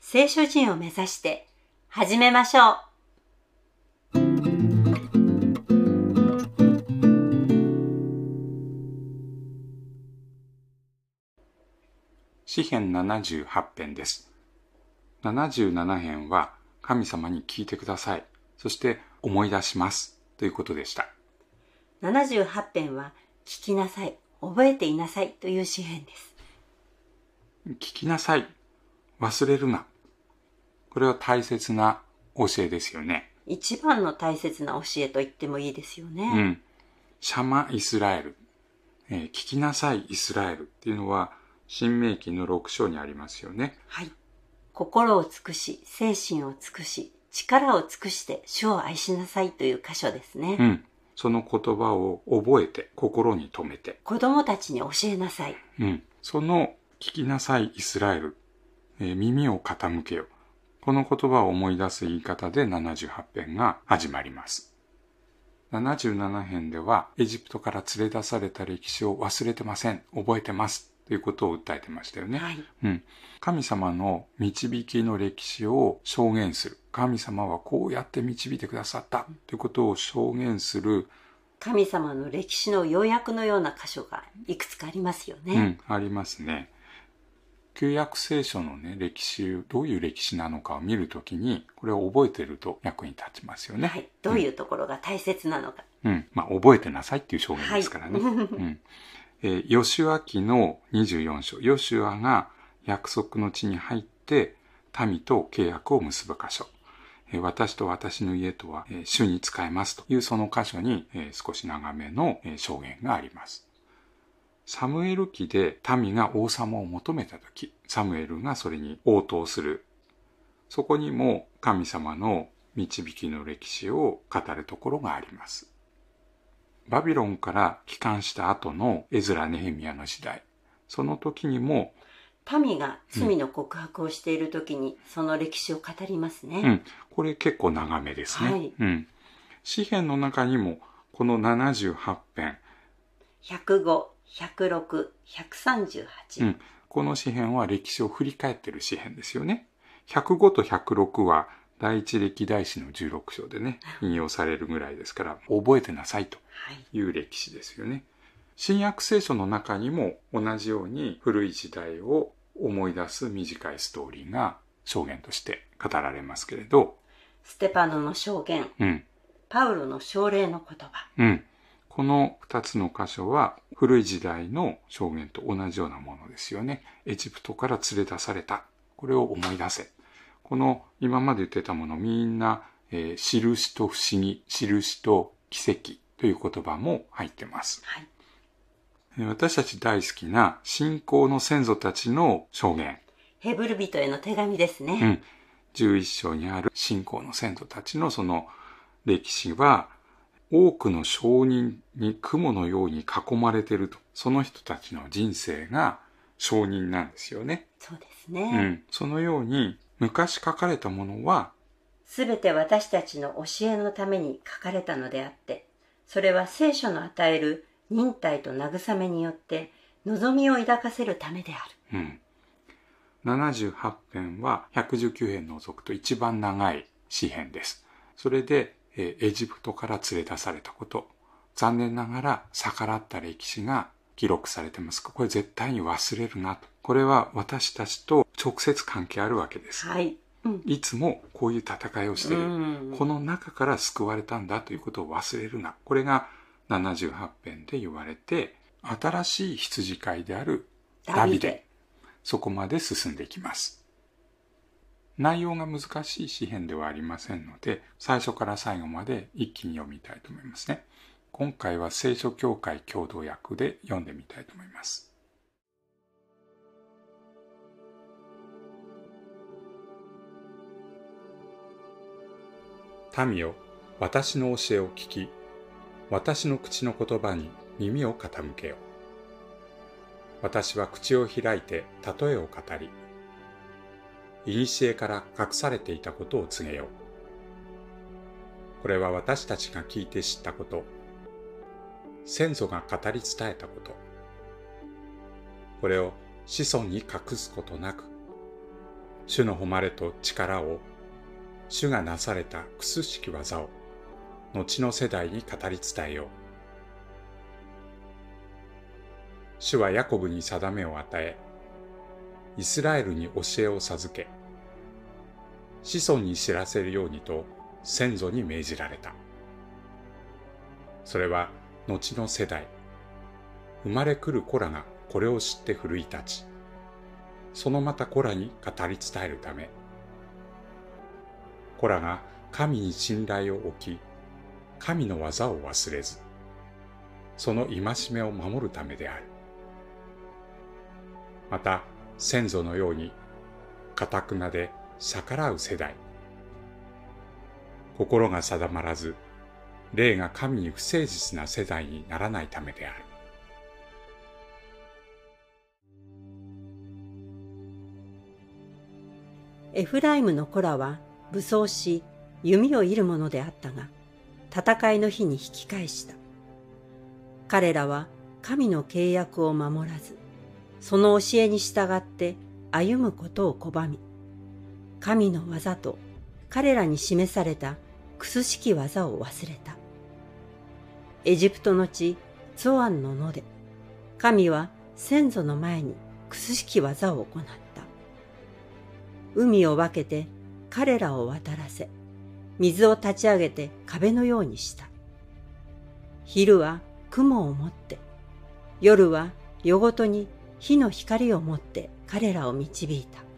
聖書人を目指して始めましょう。詩編78編です。77編は神様に聞いてください。そして思い出します。ということでした。78編は聞きなさい、覚えていなさいという詩編です。聞きなさい。忘れるなこれは大切な教えですよね一番の大切な教えと言ってもいいですようね。んシャマイスラエル、えー聞きなさいイスラエルっていうのは新明記の6章にありますよねはい。心を尽くし、精神を尽くし、力を尽くして主を愛しなさいという箇所ですね。うんその言葉を覚えて心に留めて子供たちに教えなさい。うん。その聞きなさいイスラエル、えー耳を傾けよ。この言葉を思い出す言い方で78編が始まります。77編ではエジプトから連れ出された歴史を忘れてません。覚えてます。ということを訴えてましたよね。はい。うん。神様の導きの歴史を証言する。神様はこうやって導いてくださった。ということを証言する神様の歴史の要約のような箇所がいくつかありますよね。うん、ありますね。旧約聖書のね、歴史、どういう歴史なのかを見るときに、これを覚えてると役に立ちますよね。はい。どういうところが大切なのか。うん。まあ、覚えてなさいっていう証言ですからね。はいうん。えーヨシュア記の24章。ヨシュアが約束の地に入って、民と契約を結ぶ箇所。えー私と私の家とは、えー主に仕えますというその箇所に、えー少し長めの、えー証言があります。サムエル記で民が王様を求めたとき、サムエルがそれに応答する。そこにも神様の導きの歴史を語るところがあります。バビロンから帰還した後のエズラ・ネヘミヤの時代。その時にも、民が罪の告白をしている時にその歴史を語りますね。うん、これ結構長めですね。はいうん。詩篇の中にも、この78編、105、106、138。うん、この詩篇は歴史を振り返ってる詩篇ですよね。105と106は第一歴代史の16章でね、引用されるぐらいですから、覚えてなさいとはい。いう歴史ですよね。新約聖書の中にも同じように古い時代を思い出す短いストーリーが証言として語られますけれど、ステパノの証言、うん、パウロの奨励の言葉。うん。この二つの箇所は古い時代の証言と同じようなものですよね。エジプトから連れ出された。これを思い出せ。この今まで言ってたものみんな、えー印と不思議、印と奇跡という言葉も入ってます。はい。えー私たち大好きな信仰の先祖たちの証言。ヘブル人への手紙ですね。うん。11章にある信仰の先祖たちのその歴史は、多くの証人に雲のように囲まれていると。その人たちの人生が証人なんですよね。そうですうね。ん。そのように、昔書かれたものは、すべて私たちの教えのために書かれたのであって、それは聖書の与える忍耐と慰めによって望みを抱かせるためである。うん。78編は119編除くと一番長い詩編です。それで、えーエジプトから連れ出されたこと、残念ながら逆らった歴史が記録されてますが、これ絶対に忘れるなと。これは私たちと直接関係あるわけです。はい。うん。いつもこういう戦いをしている。うんこの中から救われたんだということを忘れるな。これが78編で言われて、新しい羊飼いであるダビデ。そこまで進んでいきます。内容が難しい詩編ではありませんので、最初から最後まで一気に読みたいと思いますね。今回は聖書協会共同訳で読んでみたいと思います。民よ、私の教えを聞き、私の口の言葉に耳を傾けよ。私は口を開いて例えを語り、古から隠されていたことを告げよう。これは私たちが聞いて知ったこと、先祖が語り伝えたこと。これを子孫に隠すことなく、主の誉れと力を、主がなされたくすしき技を、後の世代に語り伝えよう。主はヤコブに定めを与え、イスラエルに教えを授け、子孫に知らせるようにと先祖に命じられた。それは後の世代、生まれ来る子らがこれを知って奮い立ち、そのまた子らに語り伝えるため、子らが神に信頼を置き、神の技を忘れず、その戒めを守るためである。また、先祖のように、かたくなで逆らう世代。心が定まらず、霊が神に不誠実な世代にならないためである。エフライムの子らは武装し弓を射るものであったが、戦いの日に引き返した。彼らは神の契約を守らず、その教えに従って歩むことを拒み、神の技と彼らに示されたくすしき技を忘れた。エジプトの地、ゾアンの野で、神は先祖の前にくすしき技を行った。海を分けて彼らを渡らせ、水を立ち上げて壁のようにした。昼は雲を持って、夜は夜ごとに火の光を持って彼らを導いた。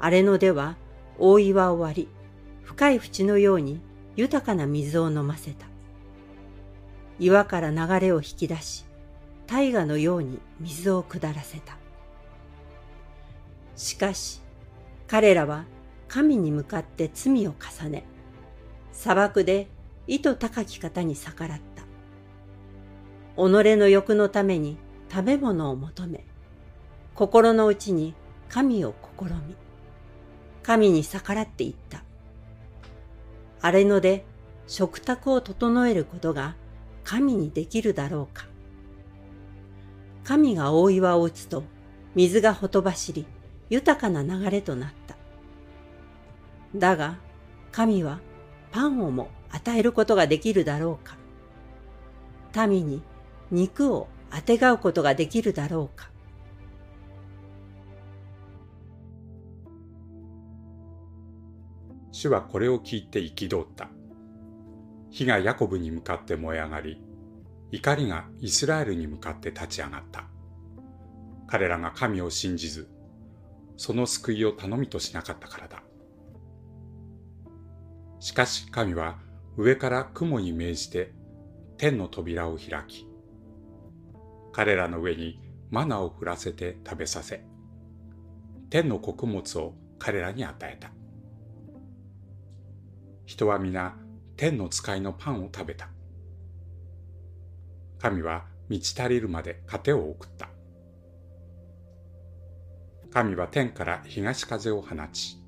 荒れ野では大岩を割り、深い淵のように豊かな水を飲ませた。岩から流れを引き出し、大河のように水を下らせた。しかし、彼らは神に向かって罪を重ね、砂漠で意図高き方に逆らった。己の欲のために食べ物を求め、心の内に神を試み、神に逆らっていった。荒れ野で食卓を整えることが神にできるだろうか。神が大岩を打つと水がほとばしり豊かな流れとなった。だが神はパンをも与えることができるだろうか。民に肉をあてがうことができるだろうか。主はこれを聞いて憤った。火がヤコブに向かって燃え上がり、怒りがイスラエルに向かって立ち上がった。彼らが神を信じず、その救いを頼みとしなかったからだ。しかし神は上から雲に命じて天の扉を開き、彼らの上にマナを降らせて食べさせ、天の穀物を彼らに与えた。人は皆天の使いのパンを食べた。神は満ち足りるまで糧を送った。神は天から東風を放ち、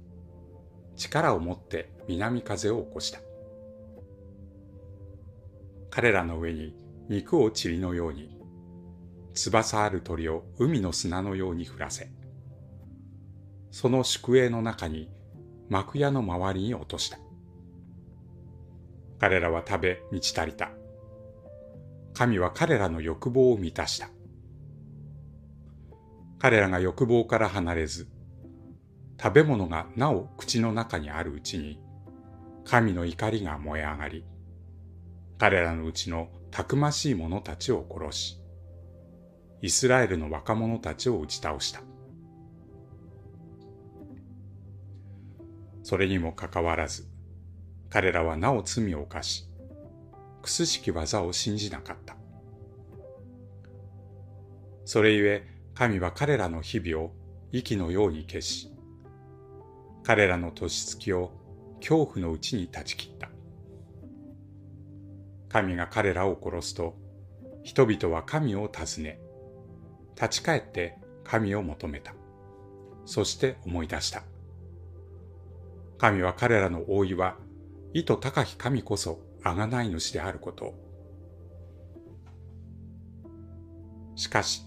力を持って南風を起こした。彼らの上に肉を塵のように、翼ある鳥を海の砂のように降らせ、その宿営の中に幕屋の周りに落とした。彼らは食べ満ち足りた。神は彼らの欲望を満たした。彼らが欲望から離れず、食べ物がなお口の中にあるうちに、神の怒りが燃え上がり、彼らのうちのたくましい者たちを殺し、イスラエルの若者たちを打ち倒した。それにもかかわらず、彼らはなお罪を犯し、くすしき技を信じなかった。それゆえ神は彼らの日々を息のように消し、彼らの年月を恐怖のうちに断ち切った。神が彼らを殺すと、人々は神を訪ね、立ち返って神を求めた。そして思い出した。神は彼らの覆い、意図高き神こそ贖い主であること。しかし、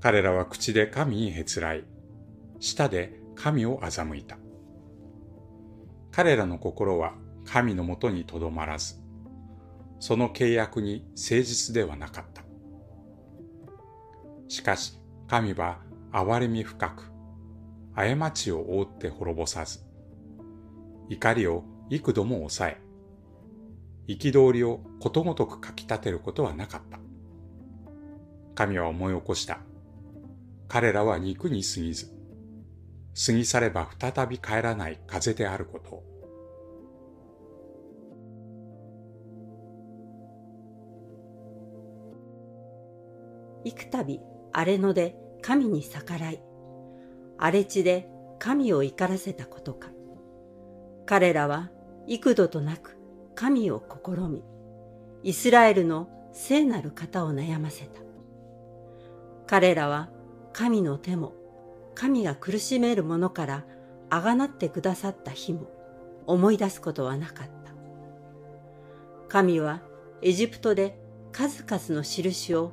彼らは口で神にへつらい、舌で神を欺いた。彼らの心は神のもとにとどまらず、その契約に誠実ではなかった。しかし、神は憐れみ深く、過ちを覆って滅ぼさず、怒りを幾度も抑え、憤りをことごとくかき立てることはなかった。神は思い起こした。彼らは肉に過ぎず、過ぎ去れば再び帰らない風であることを。幾度荒れ野で神に逆らい、荒れ地で神を怒らせたことか。彼らは幾度となく神を試み、イスラエルの聖なる方を悩ませた。彼らは神の手も神が苦しめる者からあがなってくださった日も思い出すことはなかった。神はエジプトで数々の印を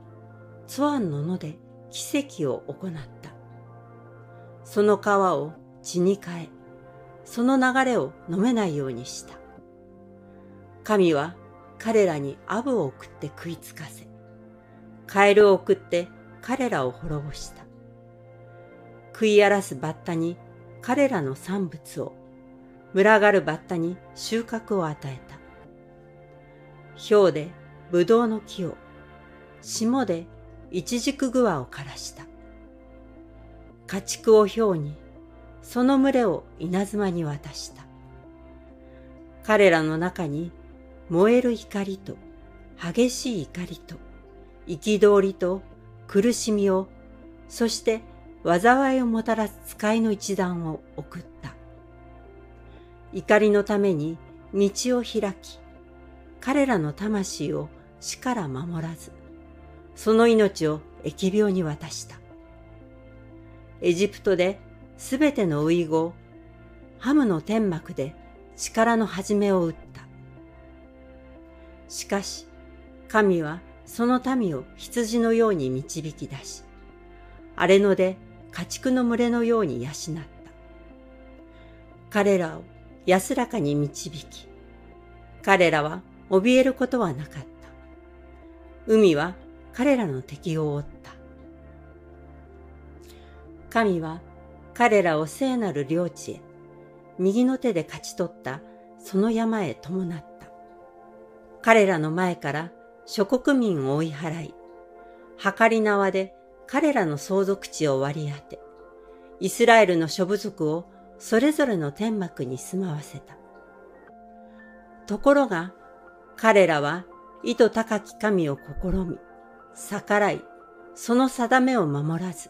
ツアンの野で奇跡を行った。その川を血に変え、その流れを飲めないようにした。神は彼らにアブを送って食いつかせ、カエルを送って彼らを滅ぼした。食い荒らすバッタに彼らの産物を、群がるバッタに収穫を与えた。氷でブドウの木を、霜でイチジクグワを枯らした。家畜を氷に、その群れを稲妻に渡した。彼らの中に燃える怒りと激しい怒りと憤りと苦しみを、そして災いをもたらす使いの一団を送った。怒りのために道を開き、彼らの魂を死から守らず、その命を疫病に渡した。エジプトですべてのウイゴハムの天幕で力の始めを打った。しかし、神はその民を羊のように導き出し、荒れ野で家畜の群れのように養った。彼らを安らかに導き、彼らは怯えることはなかった。海は彼らの敵を追った。神は彼らを聖なる領地へ、右の手で勝ち取ったその山へ伴った。彼らの前から諸国民を追い払い、計り縄で彼らの相続地を割り当て、イスラエルの諸部族をそれぞれの天幕に住まわせた。ところが、彼らは意図高き神を試み、逆らい、その定めを守らず、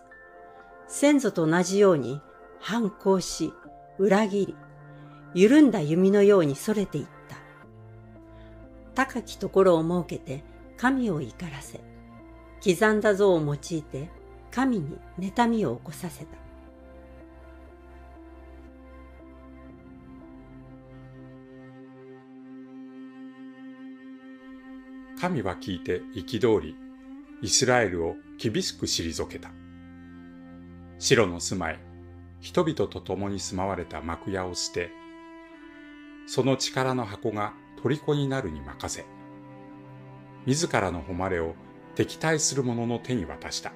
先祖と同じように反抗し、裏切り、緩んだ弓のように逸れていった。高きところを設けて神を怒らせ、刻んだ像を用いて神に妬みを起こさせた。神は聞いて憤り、イスラエルを厳しく退けた。白の住まい、人々と共に住まわれた幕屋を捨て、その力の箱が虜になるに任せ、自らの誉れを敵対する者の手に渡した。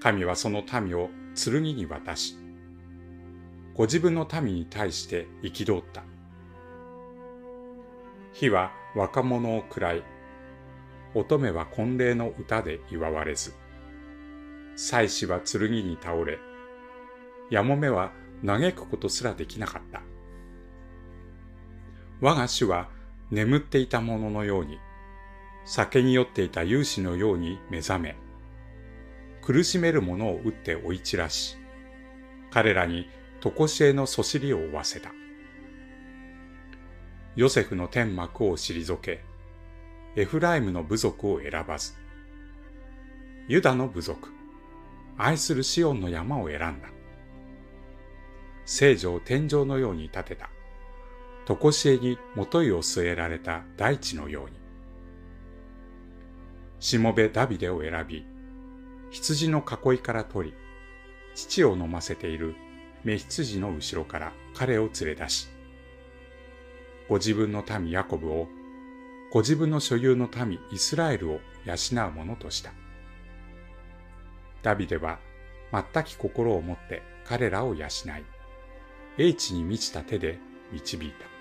神はその民を剣に渡し、ご自分の民に対して憤った。火は若者を喰らい、乙女は婚礼の歌で祝われず、妻子は剣に倒れ、やもめは嘆くことすらできなかった。我が主は眠っていたもののように、酒に酔っていた勇士のように目覚め、苦しめる者を打って追い散らし、彼らにとこしえのそしりを負わせた。ヨセフの天幕を退け、エフライムの部族を選ばず、ユダの部族、愛するシオンの山を選んだ。聖女を天井のように建てた。とこしえにもといを据えられた大地のように。しもべダビデを選び、羊の囲いから取り、父を飲ませている目羊の後ろから彼を連れ出し、ご自分の民ヤコブを、ご自分の所有の民イスラエルを養うものとした。ダビデは全き心を持って彼らを養い、英知に満ちた手で導いた。